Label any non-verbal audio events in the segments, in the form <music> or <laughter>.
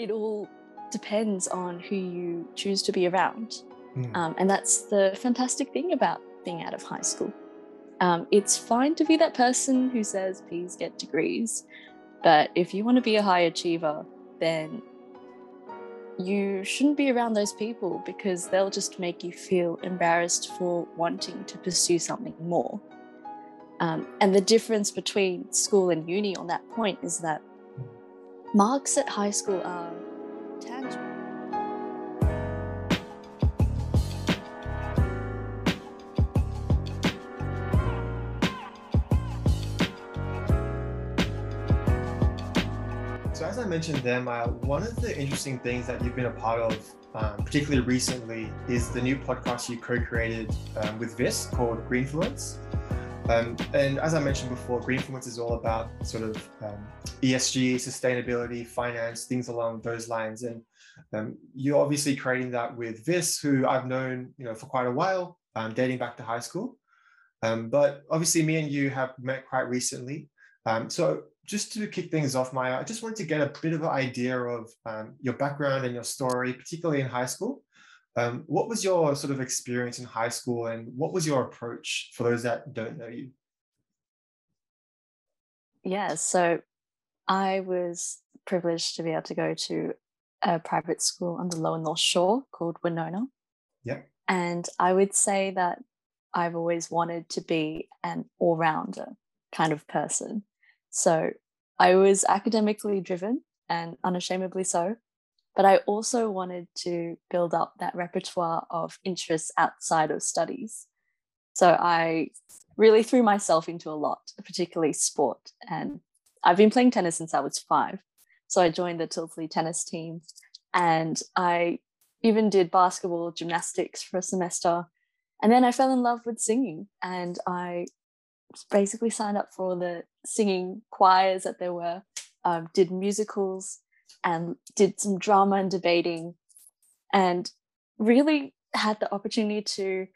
it all depends on who you choose to be around. Mm. Um, and that's the fantastic thing about being out of high school. Um, it's fine to be that person who says, please get degrees. But if you want to be a high achiever, then you shouldn't be around those people because they'll just make you feel embarrassed for wanting to pursue something more. Um, and the difference between school and uni on that point is that marks at high school are tangible. So as I mentioned there, Maya, one of the interesting things that you've been a part of, um, particularly recently, is the new podcast you co-created um, with Vis called Greenfluence. Um, and as I mentioned before, Greenfluence is all about sort of um, ESG, sustainability, finance, things along those lines. And um, you're obviously creating that with Vis, who I've known, you know, for quite a while, um, dating back to high school. Um, but obviously, me and you have met quite recently. Um, so just to kick things off, Maya, I just wanted to get a bit of an idea of your background and your story, particularly in high school. Um, what was your sort of experience in high school and what was your approach for those that don't know you? Yeah, so I was privileged to be able to go to a private school on the lower North Shore called Wenona. Yeah. And I would say that I've always wanted to be an all rounder kind of person. So I was academically driven and unashamedly so, but I also wanted to build up that repertoire of interests outside of studies. So I really threw myself into a lot, particularly sport. And I've been playing tennis since I was five. So I joined the Tildesley tennis team and I even did basketball, gymnastics for a semester. And then I fell in love with singing and I basically signed up for all the singing choirs that there were, um, did musicals and did some drama and debating and really had the opportunity to,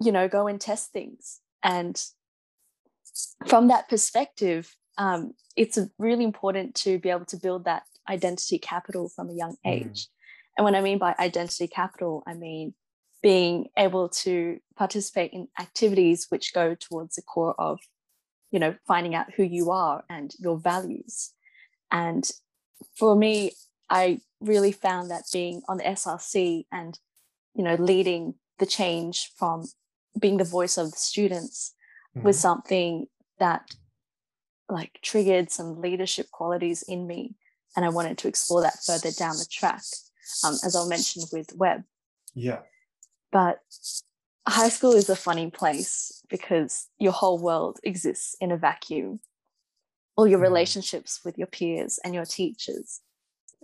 you know, go and test things. And from that perspective, um, it's really important to be able to build that identity capital from a young age. Mm. And when I mean by identity capital, I mean being able to participate in activities which go towards the core of you know finding out who you are and your values and for me i really found that being on the src and you know leading the change from being the voice of the students mm-hmm. was something that like triggered some leadership qualities in me and i wanted to explore that further down the track um, as i'll mention with web yeah but high school is a funny place because your whole world exists in a vacuum. All your relationships with your peers and your teachers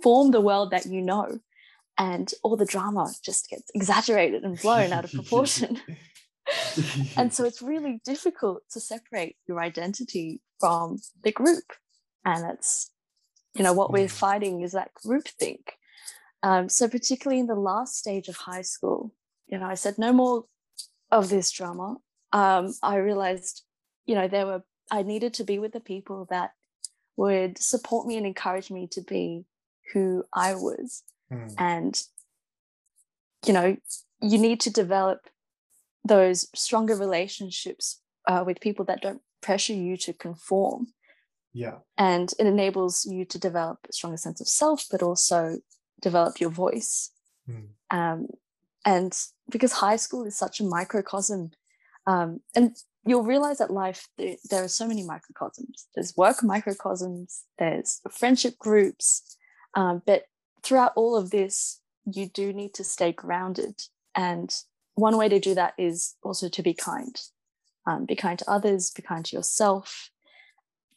form the world that you know. And all the drama just gets exaggerated and blown out of <laughs> proportion. <laughs> and so <laughs> it's really difficult to separate your identity from the group. And it's, you know, what we're mm. fighting is that group think. Um, so, particularly in the last stage of high school, you know, I said no more of this drama. Um, I realized, you know, there were I needed to be with the people that would support me and encourage me to be who I was. Mm. And, you know, you need to develop those stronger relationships uh, with people that don't pressure you to conform. Yeah. And it enables you to develop a stronger sense of self, but also develop your voice. Mm. Um, and because high school is such a microcosm um, and you'll realize that life there, are so many microcosms. There's work microcosms there's friendship groups um, but throughout all of this you do need to stay grounded. And one way to do that is also to be kind. Um, be kind to others be kind to yourself.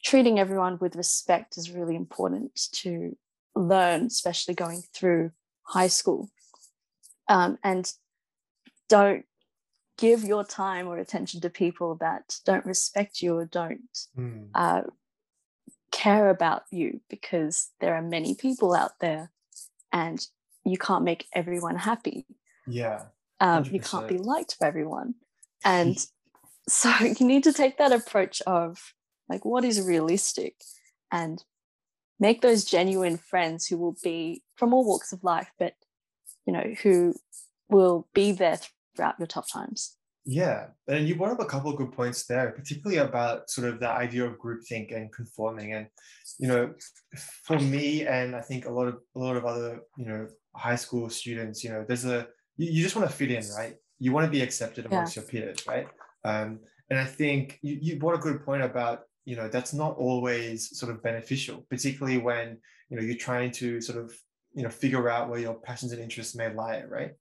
Treating everyone with respect is really important to learn especially going through high school. Um, and don't give your time or attention to people that don't respect you or don't mm. uh, care about you because there are many people out there and you can't make everyone happy. Yeah um, you can't be liked by everyone. And <laughs> so <laughs> you need to take that approach of like what is realistic and make those genuine friends who will be from all walks of life, but you know, who will be there throughout your tough times. Yeah, and you brought up a couple of good points there, particularly about sort of the idea of groupthink and conforming. And you know, for me, and I think a lot of a lot of other you know high school students, you know, there's a you, you just want to fit in, right? You want to be accepted amongst yeah. your peers, right? Um, and I think you, you brought a good point about you know that's not always sort of beneficial, particularly when you know you're trying to sort of you know figure out where your passions and interests may lie, right?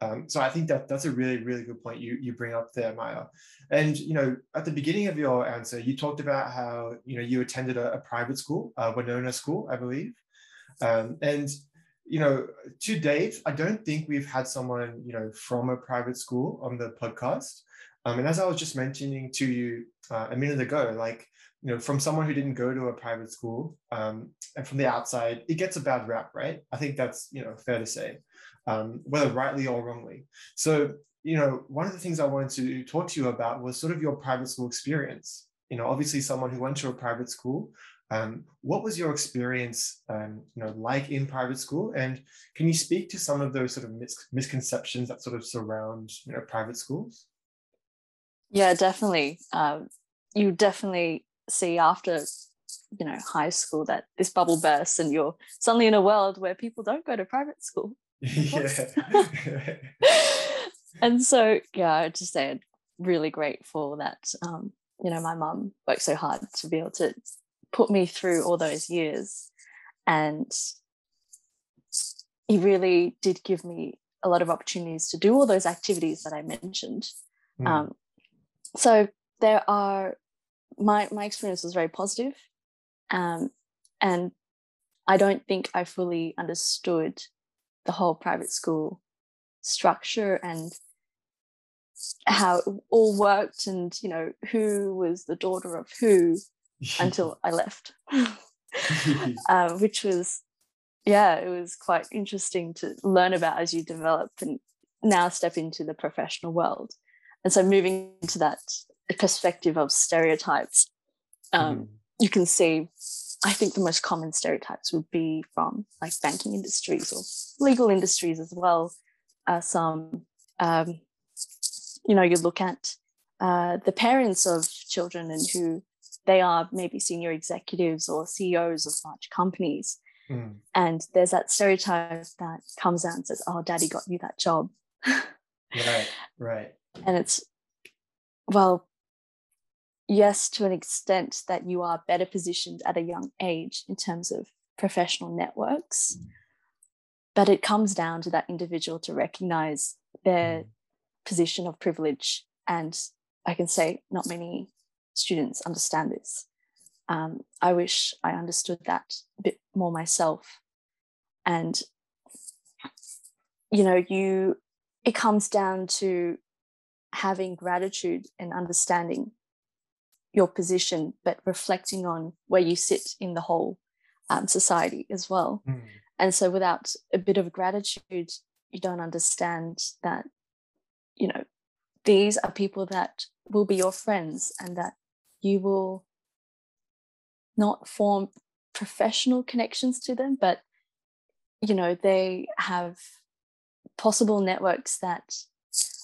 Um, so I think that that's a really, really good point you, you bring up there, Maya. And, you know, at the beginning of your answer, you talked about how, you know, you attended a, a private school, uh, Wenona School, I believe. Um, and, you know, to date, I don't think we've had someone, you know, from a private school on the podcast. Um, and as I was just mentioning to you uh, a minute ago, like, you know, from someone who didn't go to a private school um, and from the outside, it gets a bad rap, right? I think that's, you know, fair to say um, whether rightly or wrongly. So, you know, one of the things I wanted to talk to you about was sort of your private school experience. You know, obviously, someone who went to a private school. Um, what was your experience, um, you know, like in private school? And can you speak to some of those sort of mis- misconceptions that sort of surround, you know, private schools? Yeah, definitely. Um, you definitely see after you know high school that this bubble bursts and you're suddenly in a world where people don't go to private school <laughs> yeah. <laughs> and so yeah, I just say really grateful that um, you know my mum worked so hard to be able to put me through all those years, and he really did give me a lot of opportunities to do all those activities that I mentioned. Mm. Um, so there are my my experience was very positive, um, and I don't think I fully understood the whole private school structure and how it all worked and you know who was the daughter of who until <laughs> i left <laughs> uh, which was yeah it was quite interesting to learn about as you develop and now step into the professional world and so moving into that perspective of stereotypes um, mm. you can see I think the most common stereotypes would be from like banking industries or legal industries as well. Uh, some, um, you know, you look at uh, the parents of children and who they are maybe senior executives or CEOs of large companies. Mm. And there's that stereotype that comes out and says, Oh, daddy got you that job. <laughs> right, right. And it's, well, yes, to an extent that you are better positioned at a young age in terms of professional networks. Mm. But it comes down to that individual to recognize their mm. position of privilege. And I can say not many students understand this. Um, I wish I understood that a bit more myself. And, you know, you, it comes down to having gratitude and understanding your position, but reflecting on where you sit in the whole um, society as well. Mm. And so, without a bit of gratitude, you don't understand that, you know, these are people that will be your friends and that you will not form professional connections to them, but, you know, they have possible networks that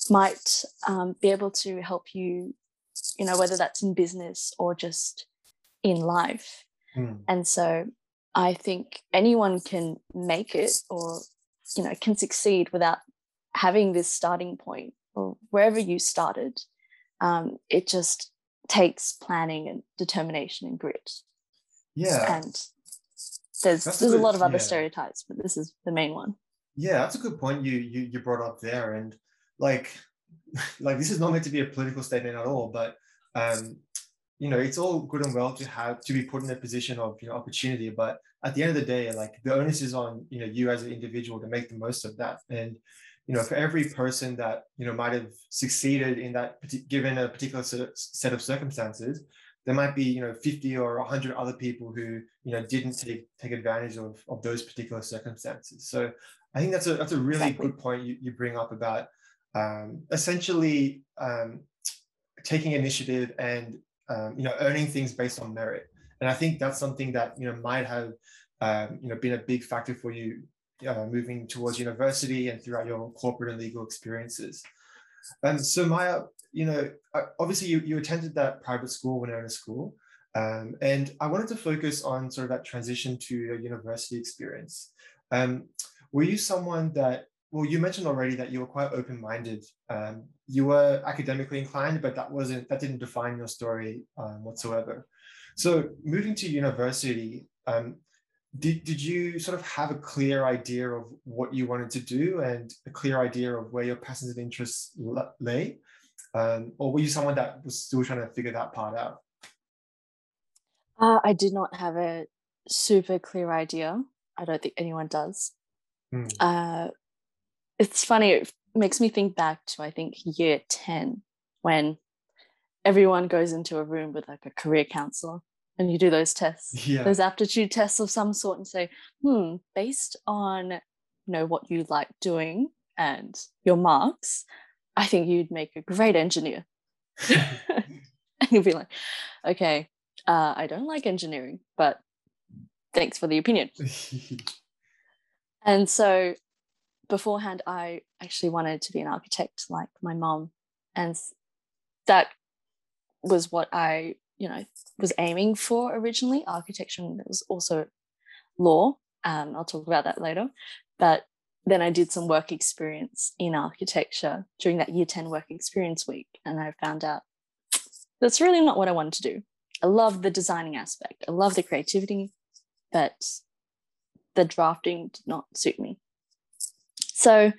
might um, be able to help you you know, whether that's in business or just in life. Mm. And so I think anyone can make it or, you know, can succeed without having this starting point or wherever you started. Um, it just takes planning and determination and grit. Yeah. And there's that's there's a, good, a lot of other yeah. stereotypes, but this is the main one. Yeah, that's a good point you you you brought up there. And like <laughs> like this is not meant to be a political statement at all, but um, you know, it's all good and well to have to be put in a position of you know opportunity, but at the end of the day, like the onus is on you know you as an individual to make the most of that. And you know, for every person that you know might have succeeded in that given a particular set of circumstances, there might be you know 50 or 100 other people who you know didn't take take advantage of of those particular circumstances. So I think that's a that's a really exactly. good point you, you bring up about um, essentially um, taking initiative and um, you know earning things based on merit and I think that's something that you know might have um, you know been a big factor for you uh, moving towards university and throughout your corporate and legal experiences. And so Maya, you know, obviously you, you attended that private school, Wenona School, um, and I wanted to focus on sort of that transition to your university experience. Um, were you someone that, well, you mentioned already that you were quite open-minded. Um, you were academically inclined, but that wasn't, that didn't define your story um, whatsoever. So moving to university, um, did, did you sort of have a clear idea of what you wanted to do and a clear idea of where your passions and interests lay? Um, or were you someone that was still trying to figure that part out? Uh, I did not have a super clear idea. I don't think anyone does. Hmm. Uh, it's funny, it makes me think back to, I think, year 10, when everyone goes into a room with like a career counselor and you do those tests, yeah. those aptitude tests of some sort, and say, hmm, based on you know what you like doing and your marks, I think you'd make a great engineer. <laughs> <laughs> and you'll be like, okay, uh, I don't like engineering, but thanks for the opinion. <laughs> and so beforehand, I actually wanted to be an architect like my mom. And that was what I you know was aiming for originally architecture and there was also law um, i'll talk about that later but then i did some work experience in architecture during that year 10 work experience week and i found out that's really not what i wanted to do i love the designing aspect i love the creativity but the drafting did not suit me so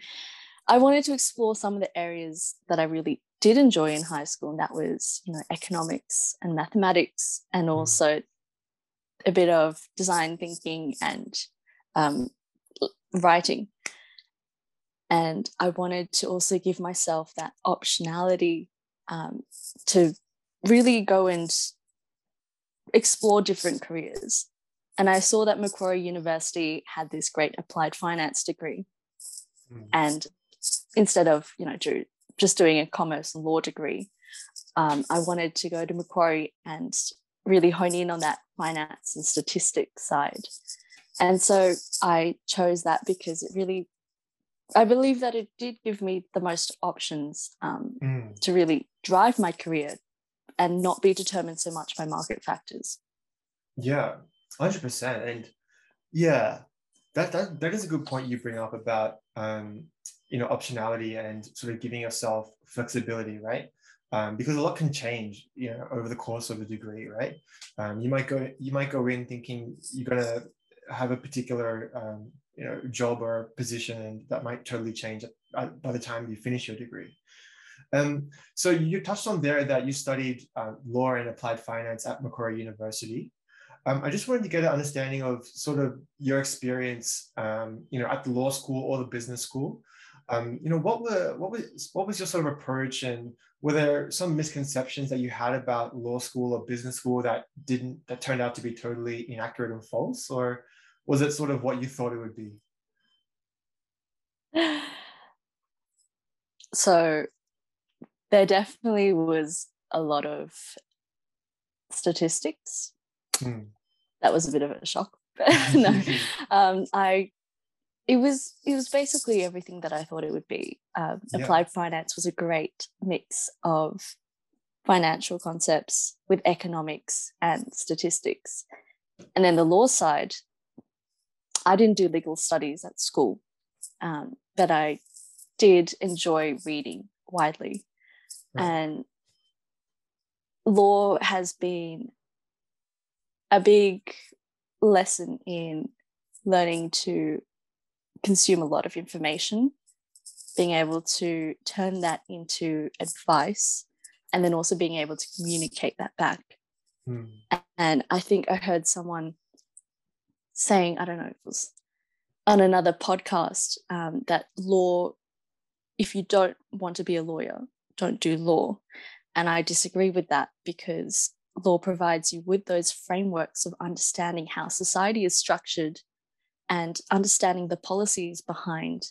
i wanted to explore some of the areas that i really did enjoy in high school, and that was, you know, economics and mathematics, and mm. also a bit of design thinking and um, writing. And I wanted to also give myself that optionality um, to really go and explore different careers. And I saw that Macquarie University had this great applied finance degree. Mm. And instead of, you know, do just doing a commerce and law degree, um, I wanted to go to Macquarie and really hone in on that finance and statistics side. And so I chose that because it really, I believe that it did give me the most options um, mm. to really drive my career and not be determined so much by market factors. Yeah, 100%. And yeah, that, that, that is a good point you bring up about um, you know optionality and sort of giving yourself flexibility right? Um, because a lot can change you know over the course of a degree right? Um, you might go you might go in thinking you're to have a particular um, you know job or position and that might totally change by the time you finish your degree. Um, so you touched on there that you studied uh, law and applied finance at Macquarie University. Um, I just wanted to get an understanding of sort of your experience, um, you know, at the law school or the business school, um, you know, what were what was what was your sort of approach, and were there some misconceptions that you had about law school or business school that didn't that turned out to be totally inaccurate and false, or was it sort of what you thought it would be? <sighs> So there definitely was a lot of statistics. Mm. That was a bit of a shock. <laughs> <laughs> no, um, I it was it was basically everything that I thought it would be. Um, yeah. Applied finance was a great mix of financial concepts with economics and statistics, and then the law side. I didn't do legal studies at school, um, but I did enjoy reading widely, right. and law has been a big lesson in learning to consume a lot of information, being able to turn that into advice, and then also being able to communicate that back. Mm. And I think I heard someone saying, I don't know, it was on another podcast, um, that law, if you don't want to be a lawyer, don't do law. And I disagree with that because law provides you with those frameworks of understanding how society is structured and understanding the policies behind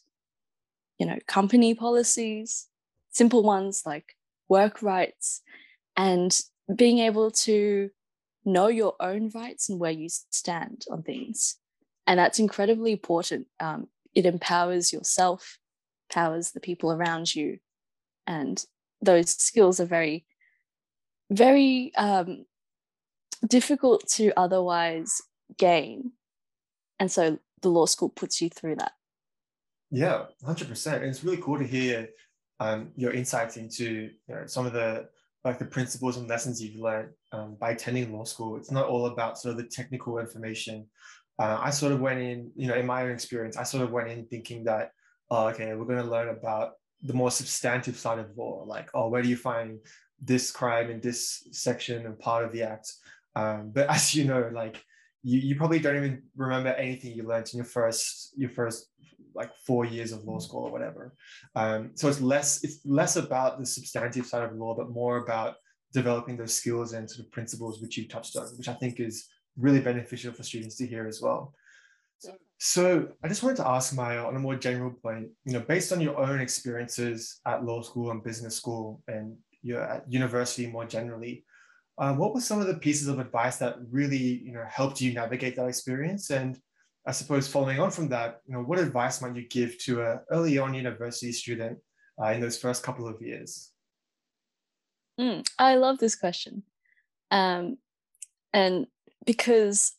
you know company policies simple ones like work rights and being able to know your own rights and where you stand on things. And that's incredibly important. Um, it empowers yourself, powers the people around you. And those skills are very, very um, difficult to otherwise gain. And so the law school puts you through that. Yeah, 100%. And it's really cool to hear um, your insights into you know, some of the like the principles and lessons you've learned um, by attending law school. It's not all about sort of the technical information. Uh, I sort of went in, you know, in my own experience, I sort of went in thinking that, oh, okay, we're going to learn about the more substantive side of law, like, oh, where do you find this crime in this section and part of the act? Um, but as you know, like you, you probably don't even remember anything you learned in your first your first like four years of law mm. school or whatever. Um, so it's less it's less about the substantive side of law, but more about developing those skills and sort of principles which you touched on, which I think is really beneficial for students to hear as well. So I just wanted to ask Maya on a more general point, you know, based on your own experiences at law school and business school and you're at university more generally, uh, what were some of the pieces of advice that really, you know, helped you navigate that experience? And I suppose following on from that, you know, what advice might you give to a early on university student uh, in those first couple of years? Mm, I love this question, um, and because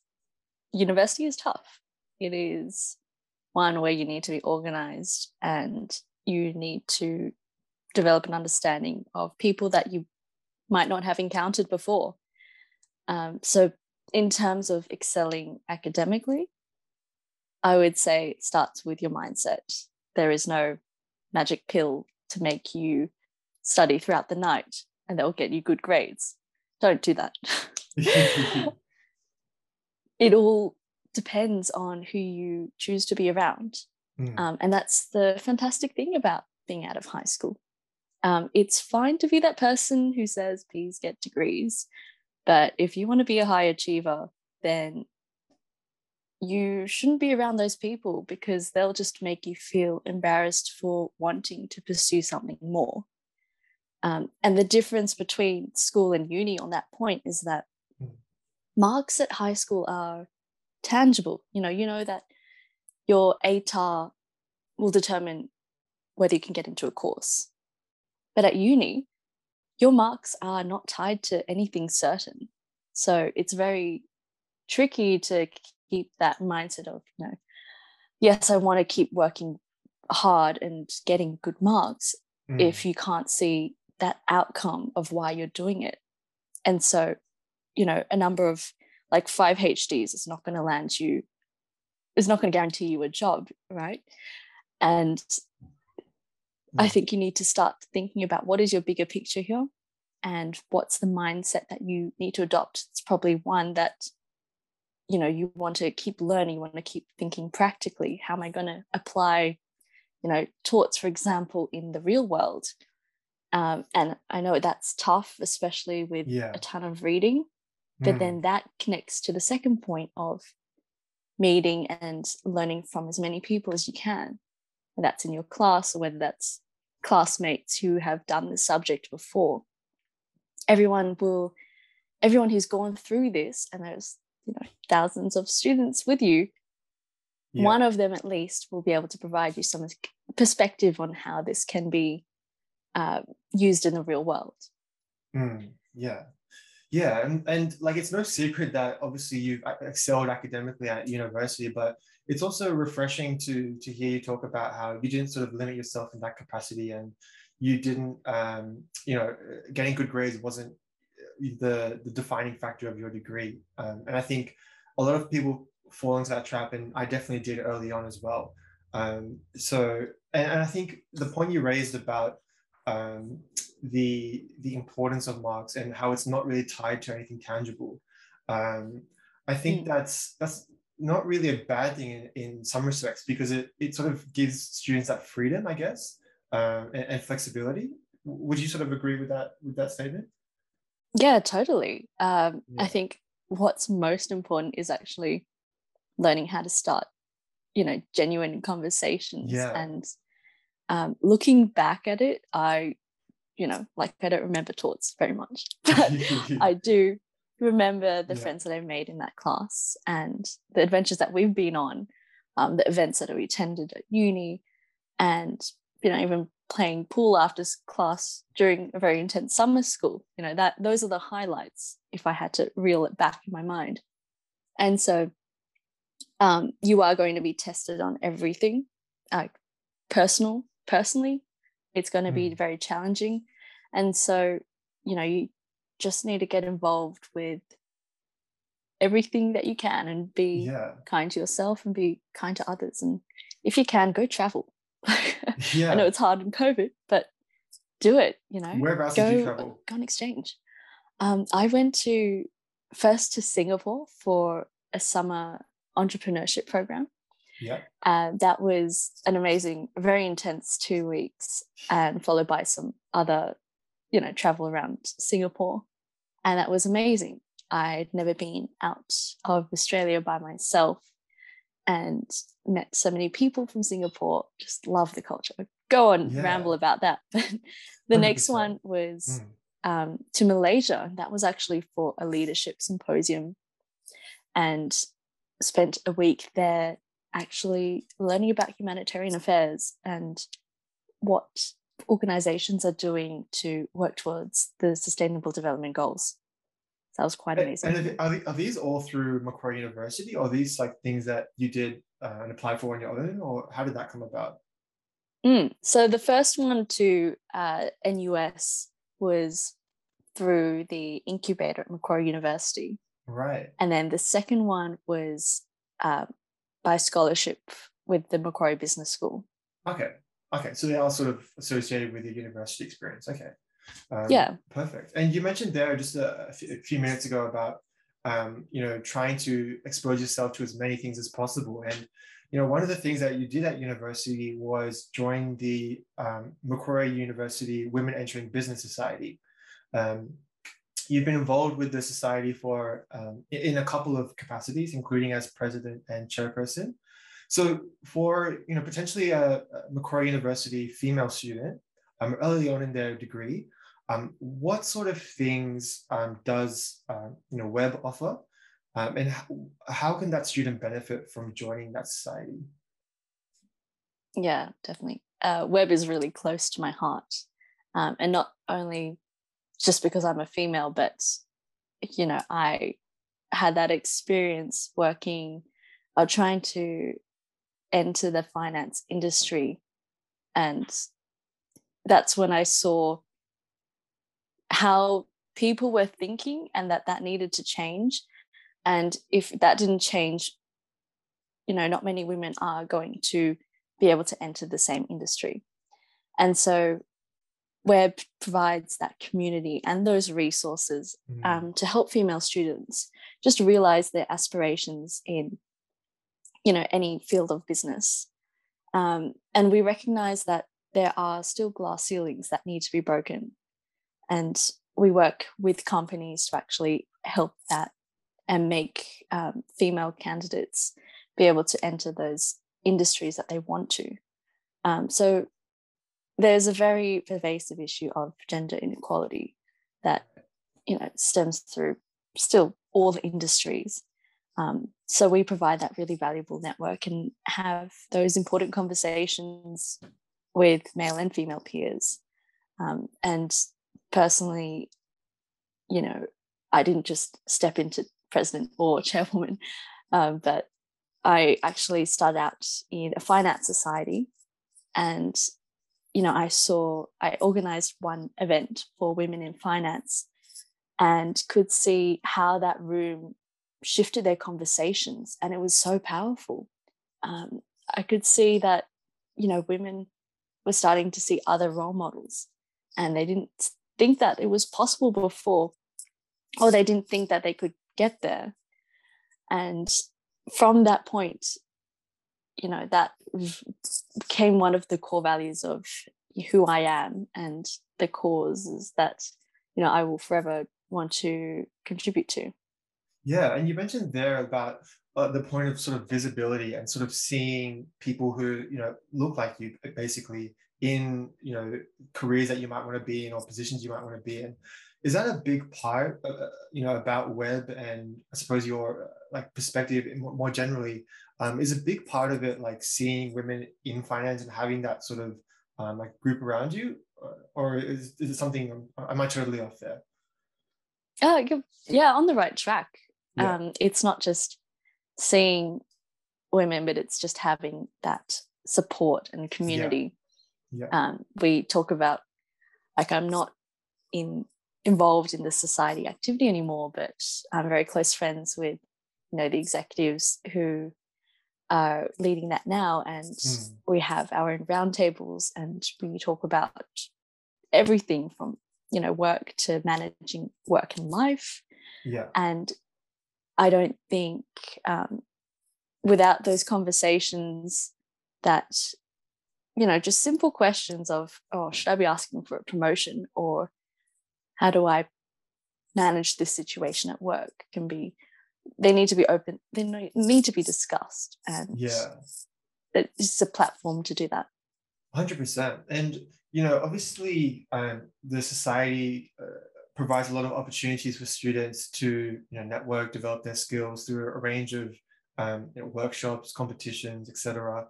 university is tough, it is one where you need to be organized and you need to develop an understanding of people that you might not have encountered before. Um, so, in terms of excelling academically, I would say it starts with your mindset. There is no magic pill to make you study throughout the night and they'll get you good grades. Don't do that. <laughs> it all depends on who you choose to be around. Mm. Um, and that's the fantastic thing about being out of high school. Um, it's fine to be that person who says, please get degrees. But if you want to be a high achiever, then you shouldn't be around those people because they'll just make you feel embarrassed for wanting to pursue something more. Um, and the difference between school and uni on that point is that hmm. marks at high school are tangible. You know, you know that your ATAR will determine whether you can get into a course. But at uni, your marks are not tied to anything certain. So it's very tricky to keep that mindset of, you know, yes, I want to keep working hard and getting good marks mm. if you can't see that outcome of why you're doing it. And so, you know, a number of like five HDs is not going to land you, is not going to guarantee you a job, right? And I mm. think you need to start thinking about what is your bigger picture here and what's the mindset that you need to adopt. It's probably one that you know you want to keep learning you want to keep thinking practically how am i going to apply you know torts for example in the real world um, and i know that's tough especially with yeah. a ton of reading but mm. then that connects to the second point of meeting and learning from as many people as you can whether that's in your class or whether that's classmates who have done the subject before. Everyone will everyone who's gone through this and there's you know thousands of students with you yeah. one of them at least will be able to provide you some perspective on how this can be uh, used in the real world. Mm, yeah. Yeah and, and like it's no secret that obviously you've excelled academically at university but it's also refreshing to to hear you talk about how you didn't sort of limit yourself in that capacity and you didn't um, you know getting good grades wasn't the the defining factor of your degree. Um, and I think a lot of people fall into that trap, and I definitely did early on as well. Um, so, and, and, I think the point you raised about um, the the importance of marks and how it's not really tied to anything tangible, um, I think mm. that's that's not really a bad thing in, in some respects because it, it sort of gives students that freedom, I guess, um, and, and flexibility. Would you sort of agree with that with that statement? Yeah, totally. Um, yeah. I think what's most important is actually learning how to start, you know, genuine conversations. Yeah. And um, looking back at it, I, you know, like I don't remember torts very much, <laughs> but <laughs> I do remember the Yeah. friends that I've made in that class and the adventures that we've been on, um, the events that we attended at uni, and you know even playing pool after class during a very intense summer school. You know that those are the highlights if I had to reel it back in my mind. And so, um, you are going to be tested on everything, uh, personal, personally. It's going to be very challenging, and so you know you just need to get involved with everything that you can and be Yeah. kind to yourself and be kind to others. And if you can go travel. <laughs> I know it's hard in covid but do it you know. Whereabouts go did you travel? go on exchange. Um, i went to first to singapore for a summer entrepreneurship program. Yeah. uh, that was an amazing very intense two weeks and followed by some other you know travel around singapore and that was amazing i'd never been out of australia by myself and met so many people from singapore just love the culture go on Yeah. ramble about that <laughs> but the next 100%. one was Mm. um, to malaysia that was actually for a leadership symposium and spent a week there actually learning about humanitarian affairs and what organizations are doing to work towards the sustainable development goals. So that was quite amazing. and are, these all through Macquarie University, or are these like things that you did uh, and applied for on your own, or how did that come about? Mm, So the first one to uh, NUS was through the incubator at Macquarie University. Right. And then the second one was uh, by scholarship with the Macquarie Business School. Okay. Okay. So they are sort of associated with your university experience. Okay. Um, Yeah. Perfect. And you mentioned there just a, a few- minutes ago about um, you know trying to expose yourself to as many things as possible. And you know one of the things that you did at university was join the um, Macquarie University Women Entering Business Society. Um, you've been involved with the society for um, in in a couple of capacities, including as president and chairperson. So for you know potentially a, Macquarie University female student um, early on in their degree, um, what sort of things um, does um, you know Web offer, um, and how, how can that student benefit from joining that society? Yeah, definitely. Uh, web is really close to my heart. Um, and not only just because I'm a female, but, you know, I had that experience working or trying to enter the finance industry. And that's when I saw how people were thinking and that that needed to change. And if that didn't change, you know, not many women are going to be able to enter the same industry. And so Web provides that community and those resources Mm, um, to help female students just realize their aspirations in, you know, any field of business. Um, and we recognize that there are still glass ceilings that need to be broken. And we work with companies to actually help that and make um, female candidates be able to enter those industries that they want to. Um, so there's a very pervasive issue of gender inequality that you know stems through still all the industries. Um, so we provide that really valuable network and have those important conversations with male and female peers. Um, and personally, you know, I didn't just step into president or <laughs> chairwoman, um, but I actually started out in a finance society and you know I saw I organized one event for women in finance and could see how that room shifted their conversations and it was so powerful. Um, I could see that you know women were starting to see other role models and they didn't think that it was possible before or they didn't think that they could get there. And from that point you know that became one of the core values of who i am and the causes that you know i will forever want to contribute to Yeah, and you mentioned there about uh, the point of sort of visibility and sort of seeing people who you know look like you basically in you know careers that you might want to be in or positions you might want to be in is that a big part, uh, you know, about web and I suppose your uh, like perspective more generally? Um, is a big part of it like seeing women in finance and having that sort of um, like group around you, or is, is it something? Am I totally off there? Uh, yeah, on the right track. Yeah. Um, it's not just seeing women, but it's just having that support and community. Yeah. yeah. Um, we talk about like I'm not in involved in the society activity anymore, but I'm very close friends with, you know, the executives who are leading that now. And mm. we have our own roundtables and we talk about everything from, you know, work to managing work and life. Yeah. And I don't think um, without those conversations that, you know, just simple questions of, oh, should I be asking for a promotion or how do I manage this situation at work? can be they need to be open they need to be discussed and yeah. it's a platform to do that. 100% and you know obviously um, the society uh, provides a lot of opportunities for students to you know network develop their skills through a range of um, you know, workshops competitions etc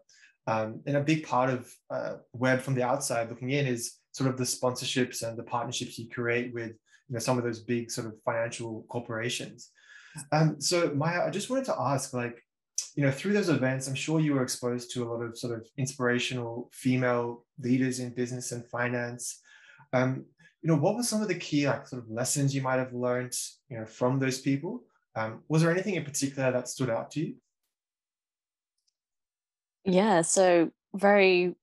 um, and a big part of uh, web from the outside looking in is sort of the sponsorships and the partnerships you create with you know some of those big sort of financial corporations. Um, so Maya, I just wanted to ask, like, you know, through those events, I'm sure you were exposed to a lot of sort of inspirational female leaders in business and finance. Um, you know, what were some of the key like sort of lessons you might have learned, you know, from those people? Um, was there anything in particular that stood out to you? Yeah, so very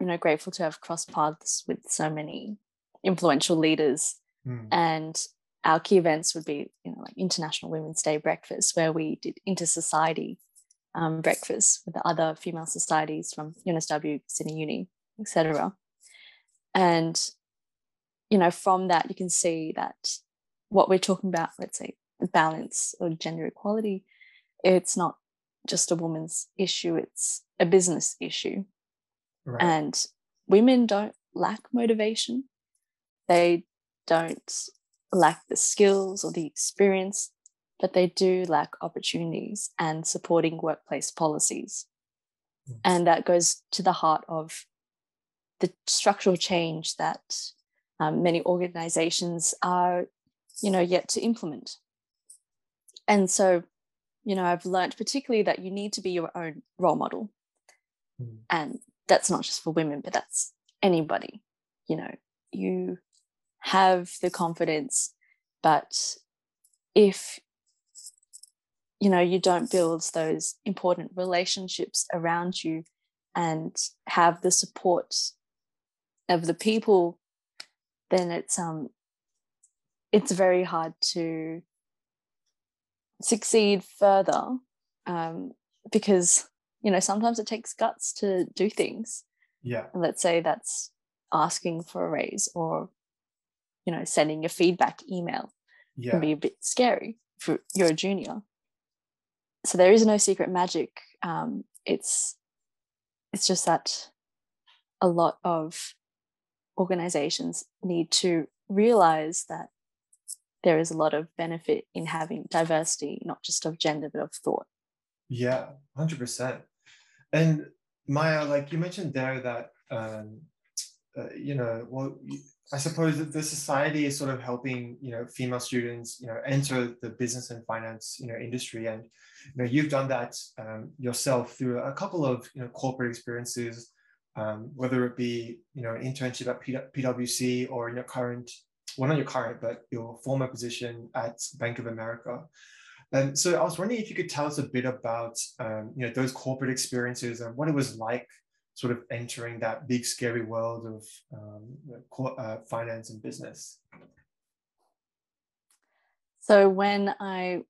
you know grateful to have crossed paths with so many influential leaders mm. and our key events would be you know like international women's day breakfast where we did inter-society um, breakfast with the other female societies from unsw sydney uni etc and you know from that you can see that what we're talking about let's say balance or gender equality it's not just a woman's issue it's a business issue Right. And women don't lack motivation. They don't lack the skills or the experience, but they do lack opportunities and supporting workplace policies. Mm. And that goes to the heart of the structural change that um, many organizations are, you know, yet to implement. And so, you know, I've learned particularly that you need to be your own role model. Mm. And that's not just for women, but that's anybody. You know, you have the confidence, but if you know you don't build those important relationships around you and have the support of the people then it's um it's very hard to succeed further um, because you know sometimes it takes guts to do things. Yeah. And let's say that's asking for a raise or you know sending a feedback email yeah. can be a bit scary if you're a junior. So there is no secret magic um, it's it's just that a lot of organizations need to realize that there is a lot of benefit in having diversity not just of gender but of thought. Yeah 100% and Maya, like you mentioned there that, um, uh, you know, well, I suppose that the society is sort of helping, you know, female students, you know, enter the business and finance, you know, industry. And, you know, you've done that um, yourself through a couple of, you know, corporate experiences, um, whether it be, you know, an internship at PwC or in your current, well, not your current, but your former position at Bank of America. And so I was wondering if you could tell us a bit about um, you know those corporate experiences and what it was like sort of entering that big scary world of um, uh, finance and business. So when I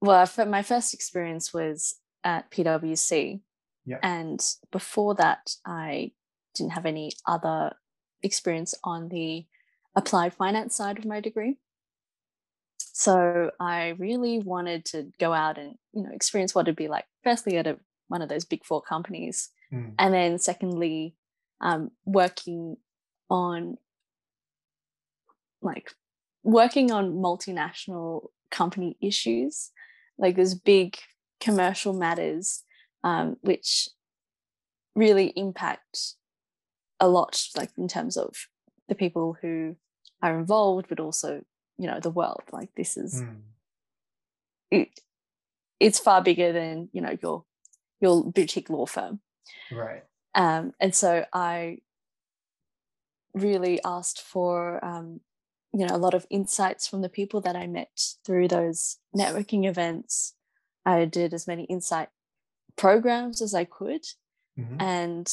well, my first experience was at PwC, yeah. and before that, I didn't have any other experience on the applied finance side of my degree. So I really wanted to go out and you know experience what it'd be like. Firstly, at a, one of those big four companies, mm. and then secondly, um, working on like working on multinational company issues, like those big commercial matters, um, which really impact a lot, like in terms of the people who are involved, but also, you know, the world. Like this is mm. it, it's far bigger than, you know, your your boutique law firm. Right. Um, and so I really asked for um, you know a lot of insights from the people that I met through those networking events. I did as many insight programs as I could, mm-hmm. and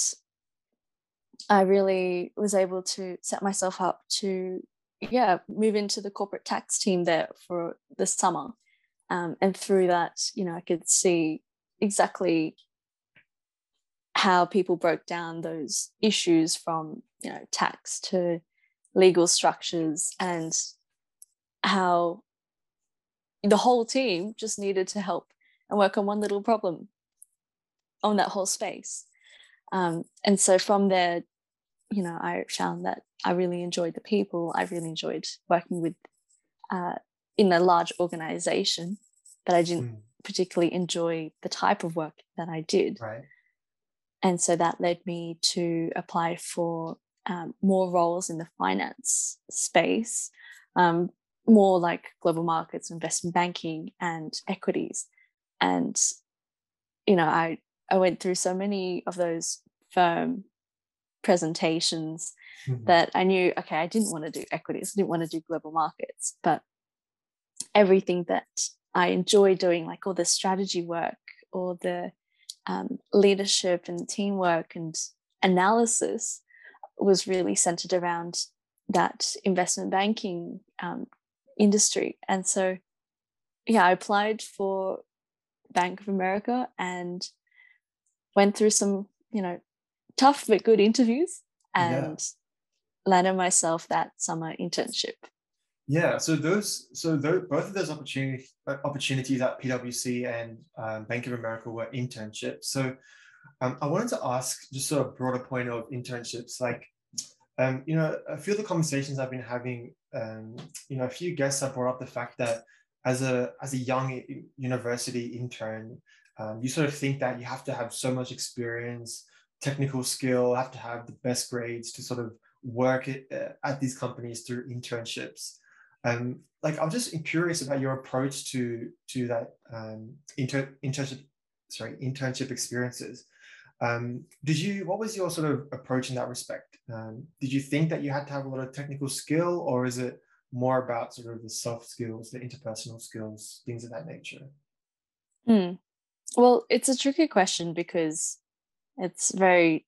I really was able to set myself up to yeah move into the corporate tax team there for the summer, um, and through that you know I could see exactly how people broke down those issues from you know tax to legal structures and how the whole team just needed to help and work on one little problem on that whole space um, and so from there you know i found that i really enjoyed the people i really enjoyed working with uh, in a large organization but i didn't mm. particularly enjoy the type of work that i did right and so that led me to apply for um, more roles in the finance space, um, more like global markets, investment banking, and equities. And you know, I I went through so many of those firm presentations mm-hmm. that I knew, okay, I didn't want to do equities, I didn't want to do global markets, but everything that I enjoy doing, like all the strategy work or the um, leadership and teamwork and analysis was really centered around that investment banking um, industry. And so, yeah, I applied for Bank of America and went through some, you know, tough but good interviews and yeah. landed myself that summer internship. Yeah, so those, so those, both of those opportunities, uh, opportunities at PwC and um, Bank of America were internships. So um, I wanted to ask just sort of broader point of internships, like, um, you know, a few of the conversations I've been having, um, you know, a few guests have brought up the fact that as a as a young university intern, um, you sort of think that you have to have so much experience, technical skill, have to have the best grades to sort of work at, uh, at these companies through internships. Um, like I'm just curious about your approach to to that um, inter, internship, sorry, internship experiences. Um, did you? What was your sort of approach in that respect? Um, did you think that you had to have a lot of technical skill, or is it more about sort of the soft skills, the interpersonal skills, things of that nature? Mm. Well, it's a tricky question because it's very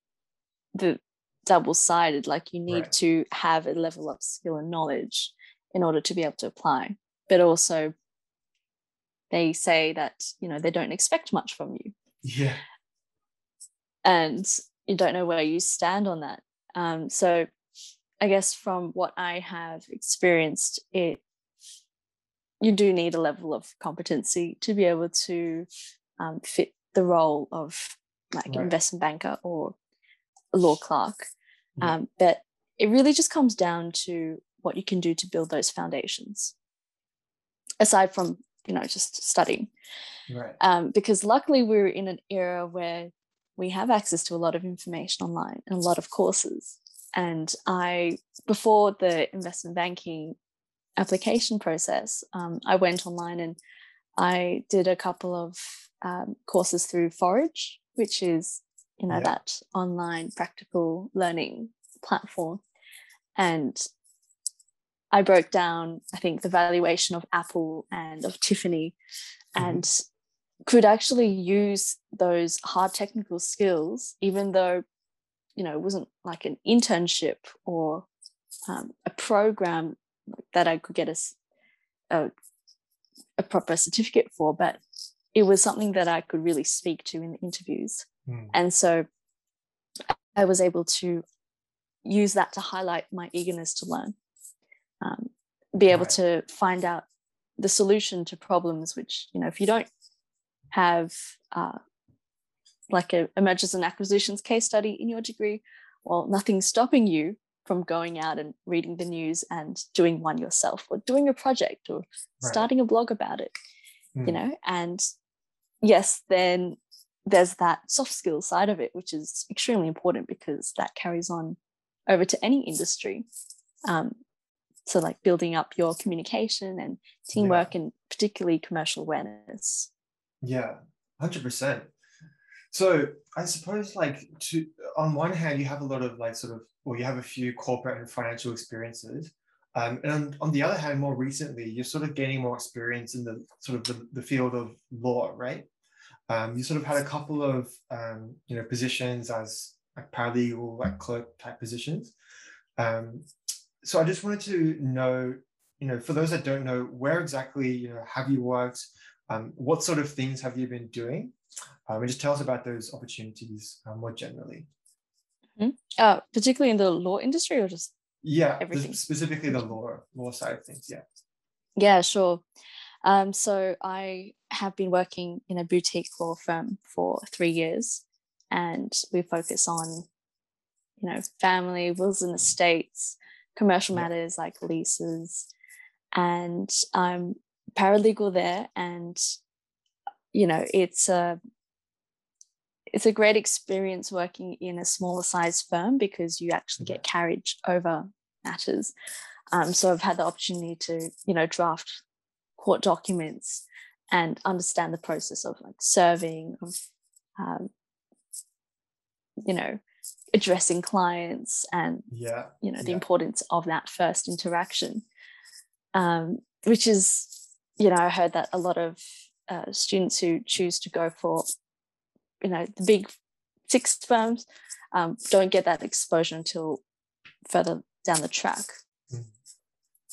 the double sided. Like you need right. to have a level of skill and knowledge in order to be able to apply. But also, they say that you know they don't expect much from you. Yeah. And you don't know where you stand on that. Um, so, I guess from what I have experienced, it you do need a level of competency to be able to um, fit the role of like right. investment banker or a law clerk. Um, but it really just comes down to what you can do to build those foundations aside from you know just studying right um, because luckily we're in an era where we have access to a lot of information online and a lot of courses and i before the investment banking application process um, i went online and i did a couple of um, courses through forage which is you know yeah. that online practical learning platform and I broke down, I think, the valuation of Apple and of Tiffany mm-hmm. and could actually use those hard technical skills, even though, you know, it wasn't like an internship or um, a program that I could get a, a, a, proper certificate for, but it was something that I could really speak to in the interviews. Mm. And so I was able to use that to highlight my eagerness to learn um, be able right. to find out the solution to problems which you know if you don't have uh, like a, a mergers and acquisitions case study in your degree well nothing's stopping you from going out and reading the news and doing one yourself or doing a project or right. starting a blog about it mm. you hmm. know and yes then there's that soft skill side of it which is extremely important because that carries on over to any industry. Um, so like building up your communication and teamwork yeah. and particularly commercial awareness. Yeah 100% so i suppose like to on one hand you have a lot of like sort of or you have a few corporate and financial experiences um, and on the other hand more recently you're sort of gaining more experience in the sort of the, the field of law right um, you sort of had a couple of um, you know positions as like paralegal like clerk type positions um, so I just wanted to know, you know, for those that don't know, where exactly, you know, have you worked? Um, what sort of things have you been doing? Um, and just tell us about those opportunities um, more generally. Mm-hmm. Uh, particularly in the law industry or just yeah, everything? specifically the law law side of things. Yeah. Yeah, sure. Um, so I have been working in a boutique law firm for three years, and we focus on, you know, family wills and estates, commercial matters like leases. And I'm paralegal there, and you know, it's a it's a great experience working in a smaller size firm because you actually get carriage over matters. Um, so I've had the opportunity to, you know, draft court documents and understand the process of like serving, of, um, you know, addressing clients and yeah you know the yeah. importance of that first interaction um, which is you know i heard that a lot of uh, students who choose to go for you know the big six firms um, don't get that exposure until further down the track.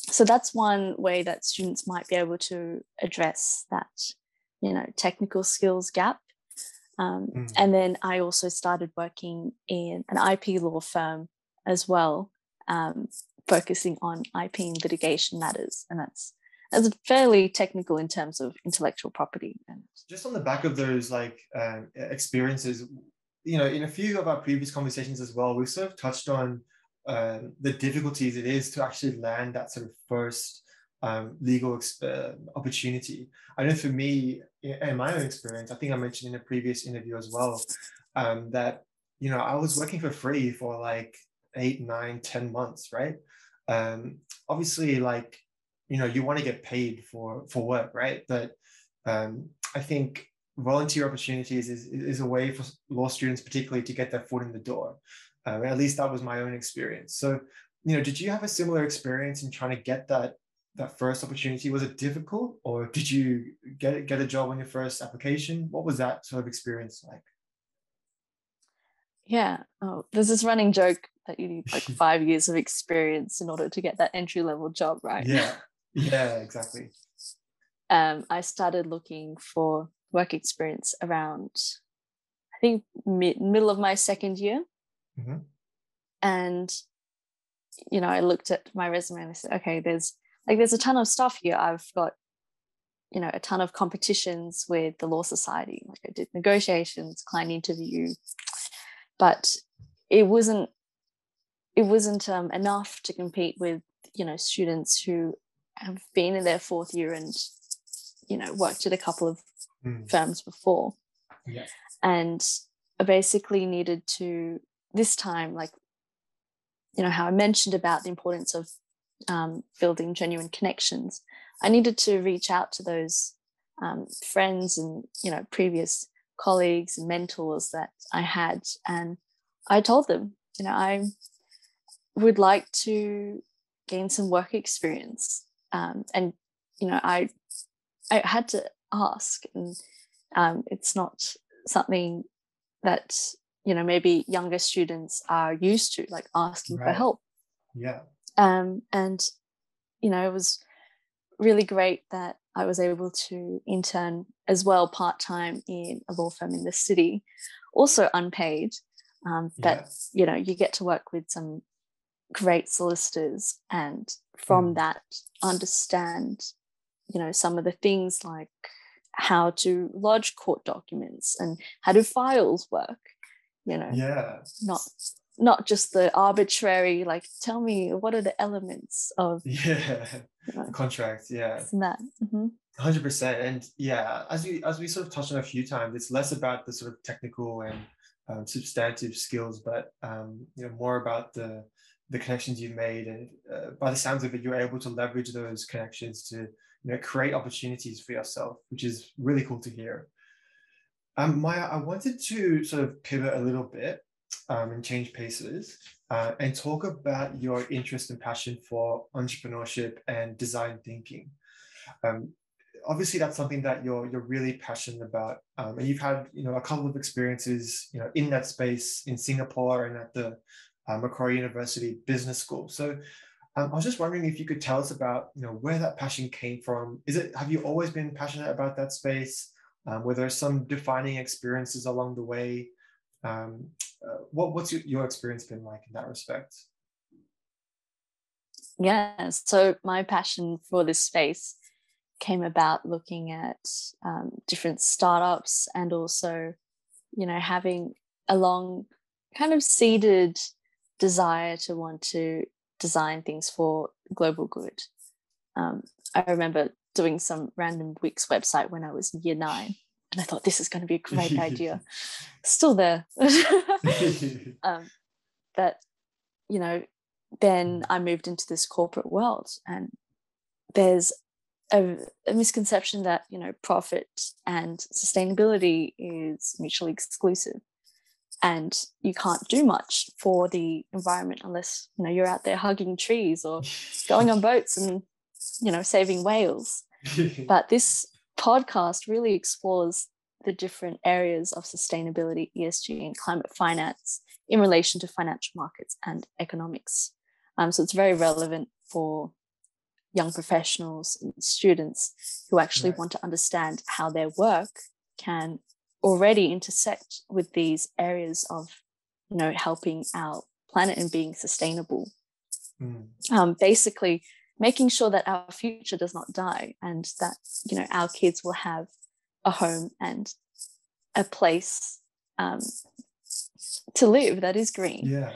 So that's one way that students might be able to address that you know technical skills gap um, mm. And then I also started working in an IP law firm as well, um, focusing on IP and litigation matters. And that's that's fairly technical in terms of intellectual property. And just on the back of those like uh, experiences, you know, in a few of our previous conversations as well, we've sort of touched on uh, the difficulties it is to actually land that sort of first um, legal uh, opportunity. I know for me, in my own experience, I think I mentioned in a previous interview as well, um, that you know I was working for free for like eight, nine, ten months, right? Um, obviously, like you know, you want to get paid for for work, right? But um, I think volunteer opportunities is, is a way for law students, particularly, to get their foot in the door. Um, at least that was my own experience. So, you know, did you have a similar experience in trying to get that that first opportunity? Was it difficult or did you get get a job on your first application? What was that sort of experience like? Yeah. Oh there's this running joke that you need like <laughs> five years of experience in order to get that entry level job right? Yeah. Yeah exactly. Um i started looking for work experience around i think mid, middle of my second year mm-hmm. and you know i looked at my resume and i said okay there's like there's a ton of stuff here i've got you know a ton of competitions with the law society like i did negotiations client interview but it wasn't it wasn't um, enough to compete with you know students who have been in their fourth year and you know worked at a couple of mm. firms before yeah. and i basically needed to this time like you know how i mentioned about the importance of um, building genuine connections, I needed to reach out to those um, friends and you know previous colleagues and mentors that I had, and I told them, you know, I would like to gain some work experience, um, and you know, I I had to ask, and um, it's not something that you know maybe younger students are used to, like asking right. for help. Yeah. Um, and, you know, it was really great that I was able to intern as well part time in a law firm in the city, also unpaid. Um, but, yeah. you know, you get to work with some great solicitors and from mm. that understand, you know, some of the things like how to lodge court documents and how do files work you know yeah not not just the arbitrary like tell me what are the elements of <laughs> yeah. you know, contract yeah. that mm-hmm. 100% and yeah as we as we sort of touched on a few times it's less about the sort of technical and um, substantive skills but um, you know more about the the connections you've made and uh, by the sounds of it you're able to leverage those connections to you know create opportunities for yourself which is really cool to hear um, Maya, I wanted to sort of pivot a little bit um, and change paces uh, and talk about your interest and passion for entrepreneurship and design thinking. Um, obviously, that's something that you're you're really passionate about, um, and you've had you know a couple of experiences you know in that space in Singapore and at the uh, Macquarie University Business School. So. Um, I was just wondering if you could tell us about, you know, where that passion came from. Is it have you always been passionate about that space? Um, were there some defining experiences along the way? Um, uh, what, what's your, your experience been like in that respect? Yeah, so my passion for this space came about looking at um, different startups and also, you know, having a long kind of seeded desire to want to design things for global good. Um, I remember doing some random Wix website when I was year nine, and I thought this is going to be a great <laughs> idea. Still there. <laughs> <laughs> um, but, you know, then I moved into this corporate world and there's a, a, misconception that, you know, profit and sustainability is mutually exclusive. And you can't do much for the environment unless, you know, you're out there hugging trees or going on boats and, you know, saving whales. <laughs> but this podcast really explores the different areas of sustainability, ESG, and climate finance in relation to financial markets and economics. Um, so it's very relevant for young professionals and students who actually right. want to understand how their work can already intersect with these areas of, you know, helping our planet and being sustainable. Mm. Um, basically, making sure that our future does not die and that you know our kids will have a home and a place um, to live that is green. Yeah.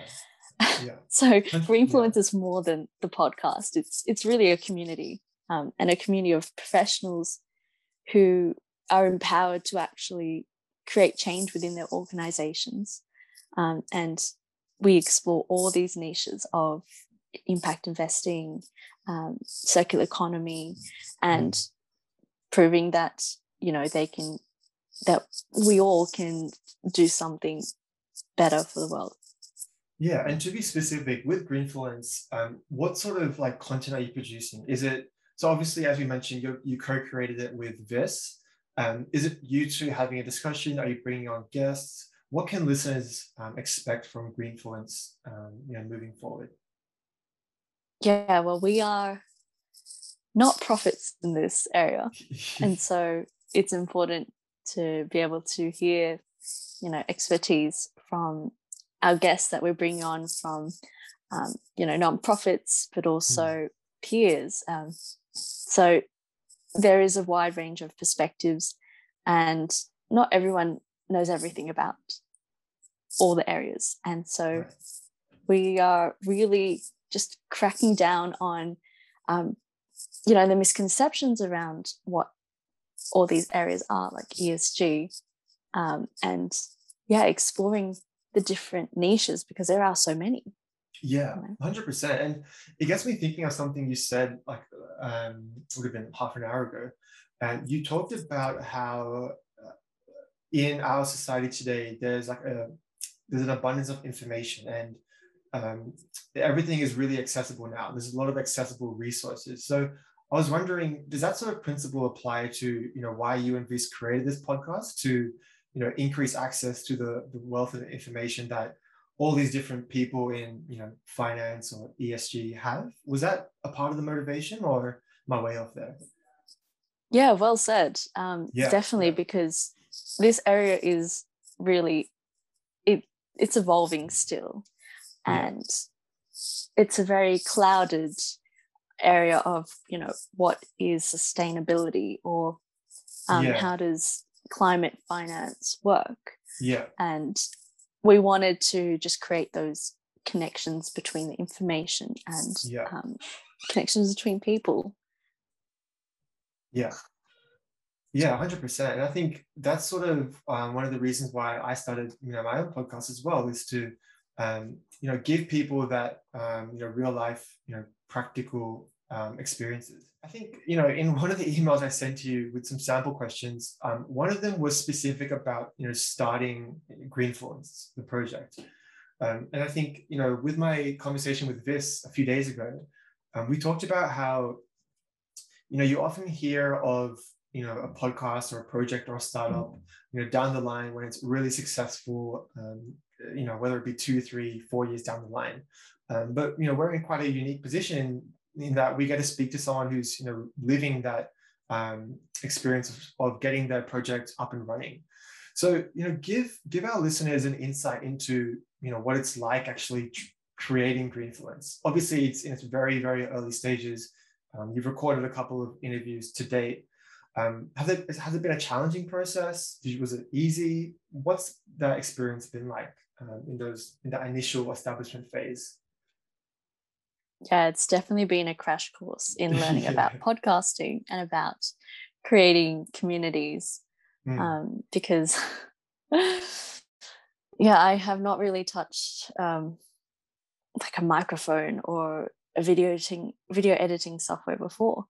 <laughs> Yeah. so Greenfluence yeah. is more than the podcast. It's it's really a community um, and a community of professionals who are empowered to actually create change within their organizations. Um, and we explore all these niches of impact investing, um, circular economy, and mm. proving that you know they can that we all can do something better for the world. Yeah, and to be specific with Greenfluence, um, what sort of like content are you producing? Is it so? Obviously, as we mentioned, you you co-created it with Vis. Um, is it you two having a discussion? Are you bringing on guests? What can listeners um, expect from Greenfluence, um, you know, moving forward? Yeah, well, we are not profits in this area, <laughs> and so it's important to be able to hear, you know, expertise from our guests that we're bringing on from, um, you know, nonprofits, but also mm. peers. Um, so there is a wide range of perspectives, and not everyone knows everything about all the areas. And so right. we are really just cracking down on, um, you know, the misconceptions around what all these areas are like ESG um, and yeah exploring the different niches because there are so many. Yeah 100% and it gets me thinking of something you said like um would have been half an hour ago. And you talked about how uh, in our society today there's like a there's an abundance of information. And um, everything is really accessible now there's a lot of accessible resources so I was wondering, does that sort of principle apply to you know why you and Vis created this podcast to you know increase access to the, the wealth of information that all these different people in you know finance or ESG have? Was that a part of the motivation, or my way off there? Yeah, well said. Um, yeah, definitely, because this area is really it it's evolving still, and it's a very clouded area of you know what is sustainability or um, yeah. how does climate finance work yeah and we wanted to just create those connections between the information and Yeah. um, connections between people. Yeah. Yeah, 100%. And I think that's sort of um, one of the reasons why I started, you know, my own podcast as well, is to, um, you know, give people that, um, you know, real life, you know, practical um, experiences. I think, you know, in one of the <laughs> emails I sent to you with some sample questions, um, one of them was specific about, you know, starting Greenfluence, the project. Um, and I think, you know, with my conversation with Vis a few days ago, um, we talked about how, you know, you often hear of you know a podcast or a project or a startup you know down the line when it's really successful um, you know whether it be two three four years down the line. Um, but you know we're in quite a unique position in that we get to speak to someone who's you know living that um, experience of, of getting their project up and running. So you know give give our listeners an insight into you know what it's like actually tr- creating greenfluence obviously it's in its very very early stages. Um, you've recorded a couple of interviews to date. Um, has it has it been a challenging process? Was it easy? What's that experience been like um, in those in that initial establishment phase? Yeah, it's definitely been a crash course in <laughs> learning Yeah. about podcasting and about creating communities Mm, um, because <laughs> yeah i have not really touched um, like a microphone or a video editing video editing software before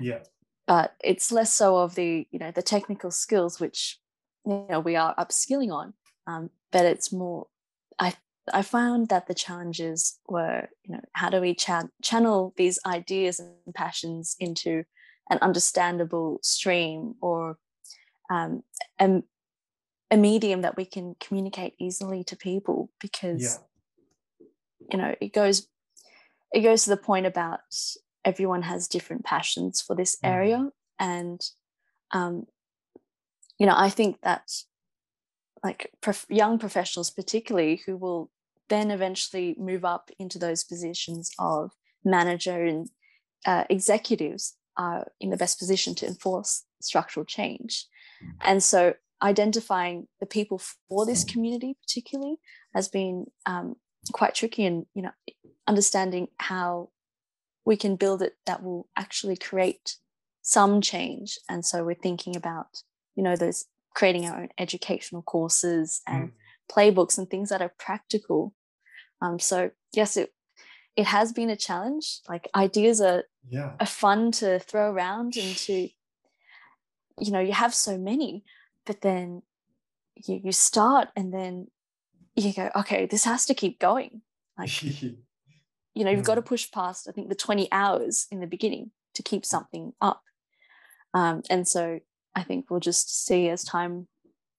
yeah, but it's less so of the you know the technical skills which you know we are upskilling on um, but it's more i i found that the challenges were you know how do we cha- channel these ideas and passions into an understandable stream or um, a, a medium that we can communicate easily to people because yeah, you know it goes it goes to the point about everyone has different passions for this Mhm. area and um you know i think that like prof- young professionals particularly who will then eventually move up into those positions of manager and uh, executives are in the best position to enforce structural change. And so identifying the people for this community particularly has been um, quite tricky and you know understanding how we can build it that will actually create some change. And so we're thinking about you know those creating our own educational courses and Mm, playbooks and things that are practical. Um, so yes it it has been a challenge. Like ideas are, yeah, are fun to throw around and to you know you have so many but then you, you start and then you go okay this has to keep going. Like <laughs> you know you've got to push past i think the 20 hours in the beginning to keep something up. Um, and so i think we'll just see as time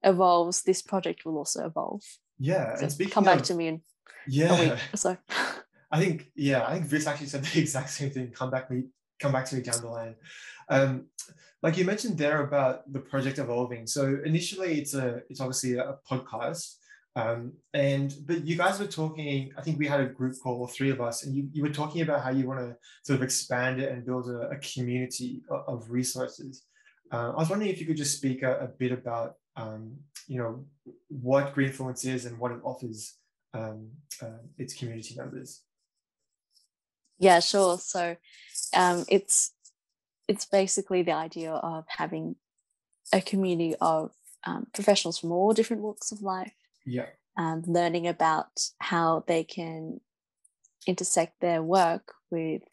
evolves this project will also evolve yeah. so And come back to me in a yeah, week or so <laughs> I think yeah, I think Vis actually said the <laughs> exact same thing. Come back me, come back to me down the line. Um, like you mentioned there about the project evolving. So initially, it's a it's obviously a podcast, um, and but you guys were talking. I think we had a group call, three of us, and you you were talking about how you want to sort of expand it and build a, a community of, of resources. Uh, I was wondering if you could just speak a, a bit about um, you know what Greenfluence is and what it offers um, uh, its community members. yeah sure so um, it's it's basically the idea of having a community of um, professionals from all different walks of life Yeah. um, learning about how they can intersect their work with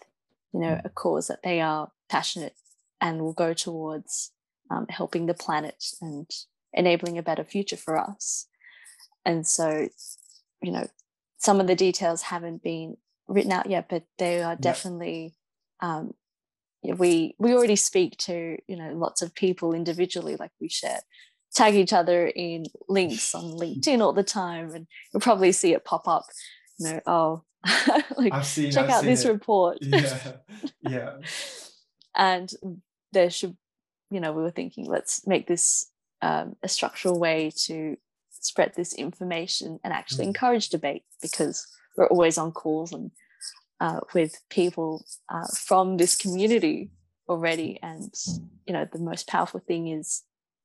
you know a cause that they are passionate and will go towards um, helping the planet and enabling a better future for us and so you know some of the details haven't been written out yet but they are definitely um, we we already speak to you know lots of people individually like we share tag each other in links on linkedin all the time and you'll probably see it pop up you know oh <laughs> like seen. check I've out this it. report Yeah. Yeah. <laughs> and there should you know we were thinking let's make this um, a structural way to spread this information and actually Mm. encourage debate because we're always on calls and uh, with people uh, from this community already and you know the most powerful thing is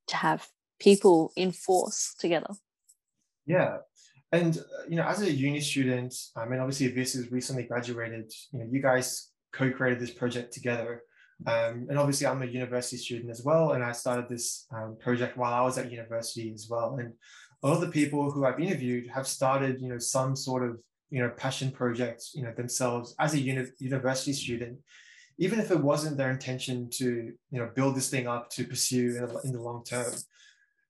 to have people in force together Yeah. and uh, you know, as a uni student, I mean, obviously, this is recently graduated. You know, you guys co-created this project together. Um, and obviously, I'm a university student as well, and I started this um, project while I was at university as well. And the people who I've interviewed have started, you know, some sort of you know passion project, you know, themselves as a uni- university student, even if it wasn't their intention to you know build this thing up to pursue in, in the long term.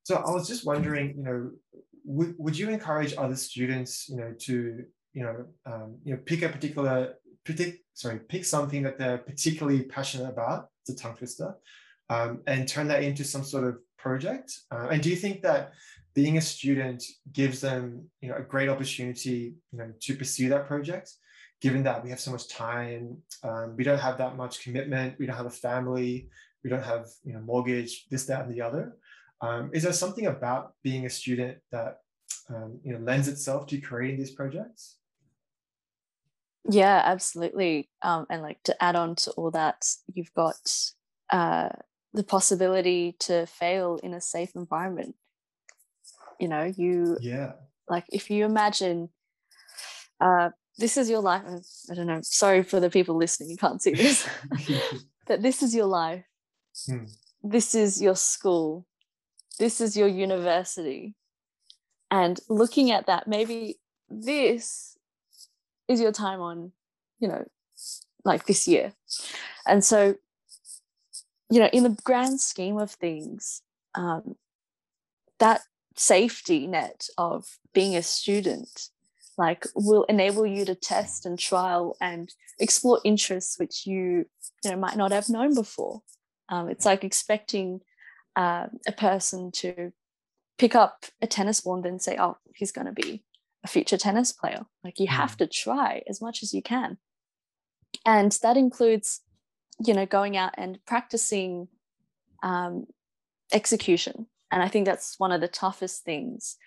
So I was just wondering, you know, would, would you encourage other students, you know, to you know, um, you know, pick a particular predict, sorry, pick something that they're particularly passionate about, it's a tongue twister, um, and turn that into some sort of project? Uh, and do you think that being a student gives them, you know, a great opportunity, you know, to pursue that project? Given that we have so much time, um, we don't have that much commitment, we don't have a family, we don't have, you know, mortgage, this, that, and the other. Um, is there something about being a student that um, you know lends itself to creating these projects? Yeah, absolutely. Um, and like to add on to all that, you've got uh, the possibility to fail in a safe environment. You know, you yeah, like if you imagine uh, this is your life. I don't know. Sorry for the people listening, you can't see this, <laughs> <laughs> but this is your life. Hmm. This is your school. This is your university. And looking at that, maybe this is your time on, you know, like this year. And so, you know, in the grand scheme of things, um, that safety net of being a student like will enable you to test and trial and explore interests which you you know might not have known before um, it's like expecting uh, a person to pick up a tennis ball and then say oh he's going to be a future tennis player. Like you have mm. to try as much as you can. And that includes, you know, going out and practicing um, execution. And I think that's one of the toughest things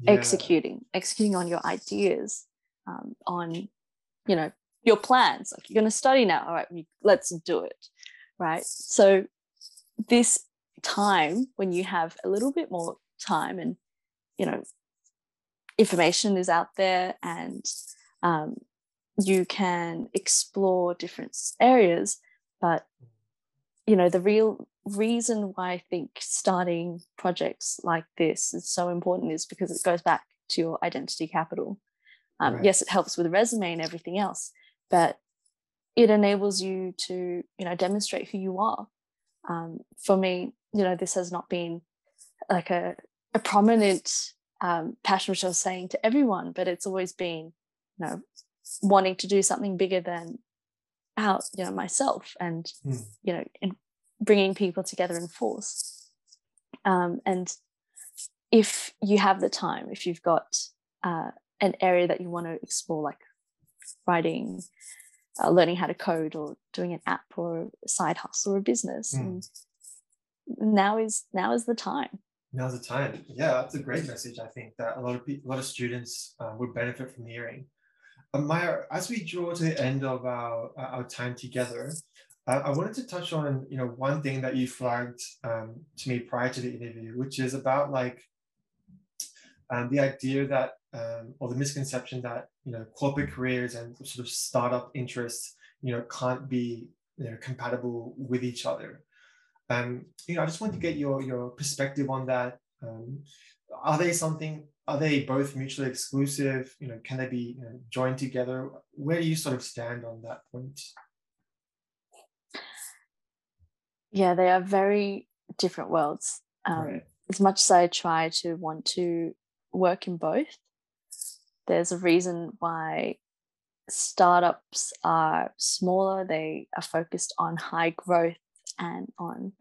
yeah. executing, executing on your ideas, um, on, you know, your plans. Like you're going to study now. All right, let's do it. Right. So, this time when you have a little bit more time and, you know, information is out there and um, you can explore different areas but you know the real reason why i think starting projects like this is so important is because it goes back to your identity capital um, right. yes it helps with a resume and everything else but it enables you to you know demonstrate who you are um, for me you know this has not been like a, a prominent um, passion which I was saying to everyone, but it's always been, you know, wanting to do something bigger than out, you know, myself and, mm. you know, in bringing people together in force. Um, and if you have the time, if you've got uh, an area that you want to explore, like writing, uh, learning how to code, or doing an app, or a side hustle, or a business, mm. now is now is the time now's the time. Yeah, that's a great message. I think that a lot of a lot of students uh, would benefit from hearing. Uh, Maya, as we draw to the end of our our time together, uh, I wanted to touch on you know one thing that you flagged um, to me prior to the interview, which is about like um, the idea that um, or the misconception that you know corporate careers and sort of startup interests you know can't be you know compatible with each other um, you know, I just want to get your your perspective on that. Um, are they something? Are they both mutually exclusive? You know, can they be you know, joined together? Where do you sort of stand on that point? Yeah, they are very different worlds. Um, right. As much as I try to want to work in both, there's a reason why startups are smaller. They are focused on high growth and on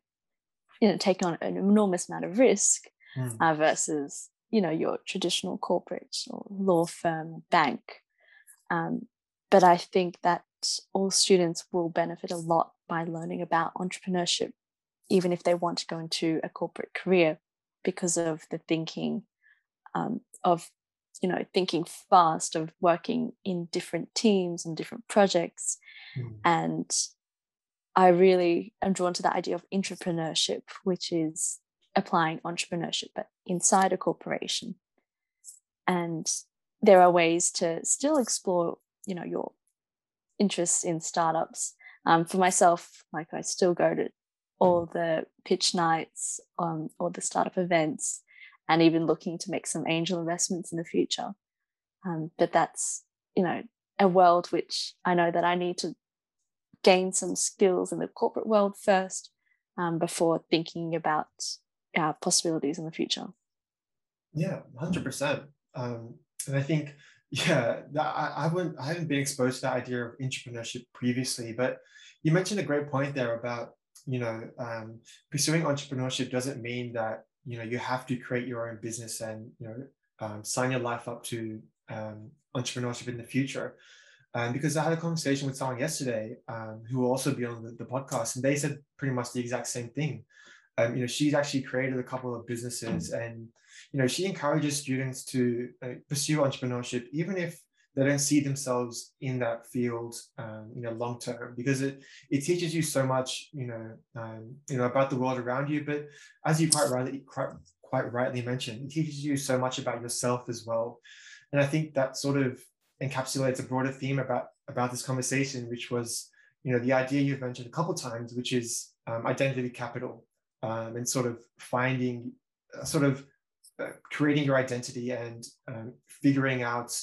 you know taking on an enormous amount of risk mm. uh, versus you know your traditional corporate or law firm bank um, but i think that all students will benefit a lot by learning about entrepreneurship even if they want to go into a corporate career because of the thinking um, of you know thinking fast of working in different teams and different projects mm. and I really am drawn to the idea of intrapreneurship, which is applying entrepreneurship but inside a corporation. And there are ways to still explore, you know, your interests in startups. Um, for myself, like I still go to all the pitch nights um, or the startup events and even looking to make some angel investments in the future. Um, but that's, you know, a world which I know that I need to gain some skills in the corporate world first um, before thinking about uh, possibilities in the future. Yeah, hundred percent. Um, and I think, yeah, I, I haven't I haven't been exposed to that idea of intrapreneurship previously, but you mentioned a great point there about you know um, pursuing entrepreneurship doesn't mean that you know you have to create your own business and you know um, sign your life up to um, entrepreneurship in the future. Um, because I had a conversation with someone yesterday um, who will also be on the, the, podcast, and they said pretty much the exact same thing. Um, you know, she's actually created a couple of businesses, and you know, she encourages students to uh, pursue entrepreneurship, even if they don't see themselves in that field, um, you know, long term, because it it teaches you so much, you know, um, you know, about the world around you. But as you quite rightly quite quite rightly mentioned, it teaches you so much about yourself as well. And I think that sort of encapsulates a broader theme about about this conversation, which was, you know, the idea you've mentioned a couple times, which is um, identity capital, um, and sort of finding, uh, sort of uh, creating your identity and um, figuring out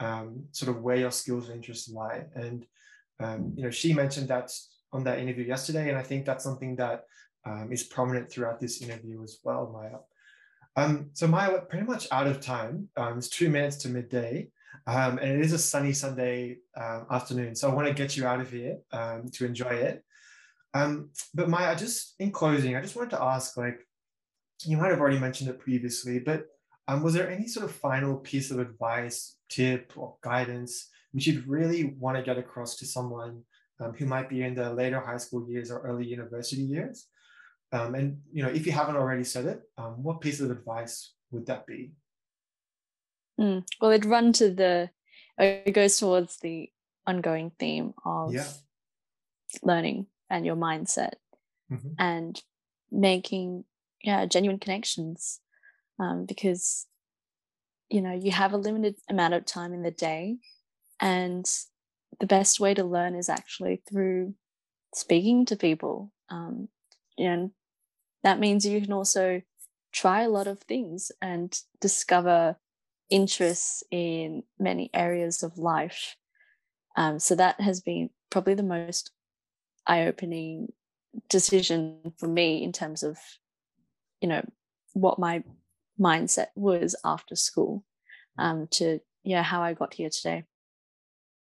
um, sort of where your skills and interests lie. And um, you know, she mentioned that on that interview yesterday, and I think that's something that um, is prominent throughout this interview as well, Maya. So Maya, we're pretty much out of time. It's two minutes to midday. Um, and it is a sunny Sunday uh, afternoon. So I want to get you out of here um, to enjoy it. Um, but Maya, just in closing, I just wanted to ask, like, you might have already mentioned it previously, but um, was there any sort of final piece of advice, tip, or guidance which you'd really want to get across to someone um, who might be in the later high school years or early university years? Um, and you know, if you haven't already said it, um, what piece of advice would that be? Mm. Well, it run to the it goes towards the ongoing theme of yeah. learning and your mindset mm-hmm. and making yeah genuine connections um, because you know you have a limited amount of time in the day and the best way to learn is actually through speaking to people um, and that means you can also try a lot of things and discover interests in many areas of life um, so that has been probably the most eye-opening decision for me in terms of you know what my mindset was after school um, to yeah how I got here today.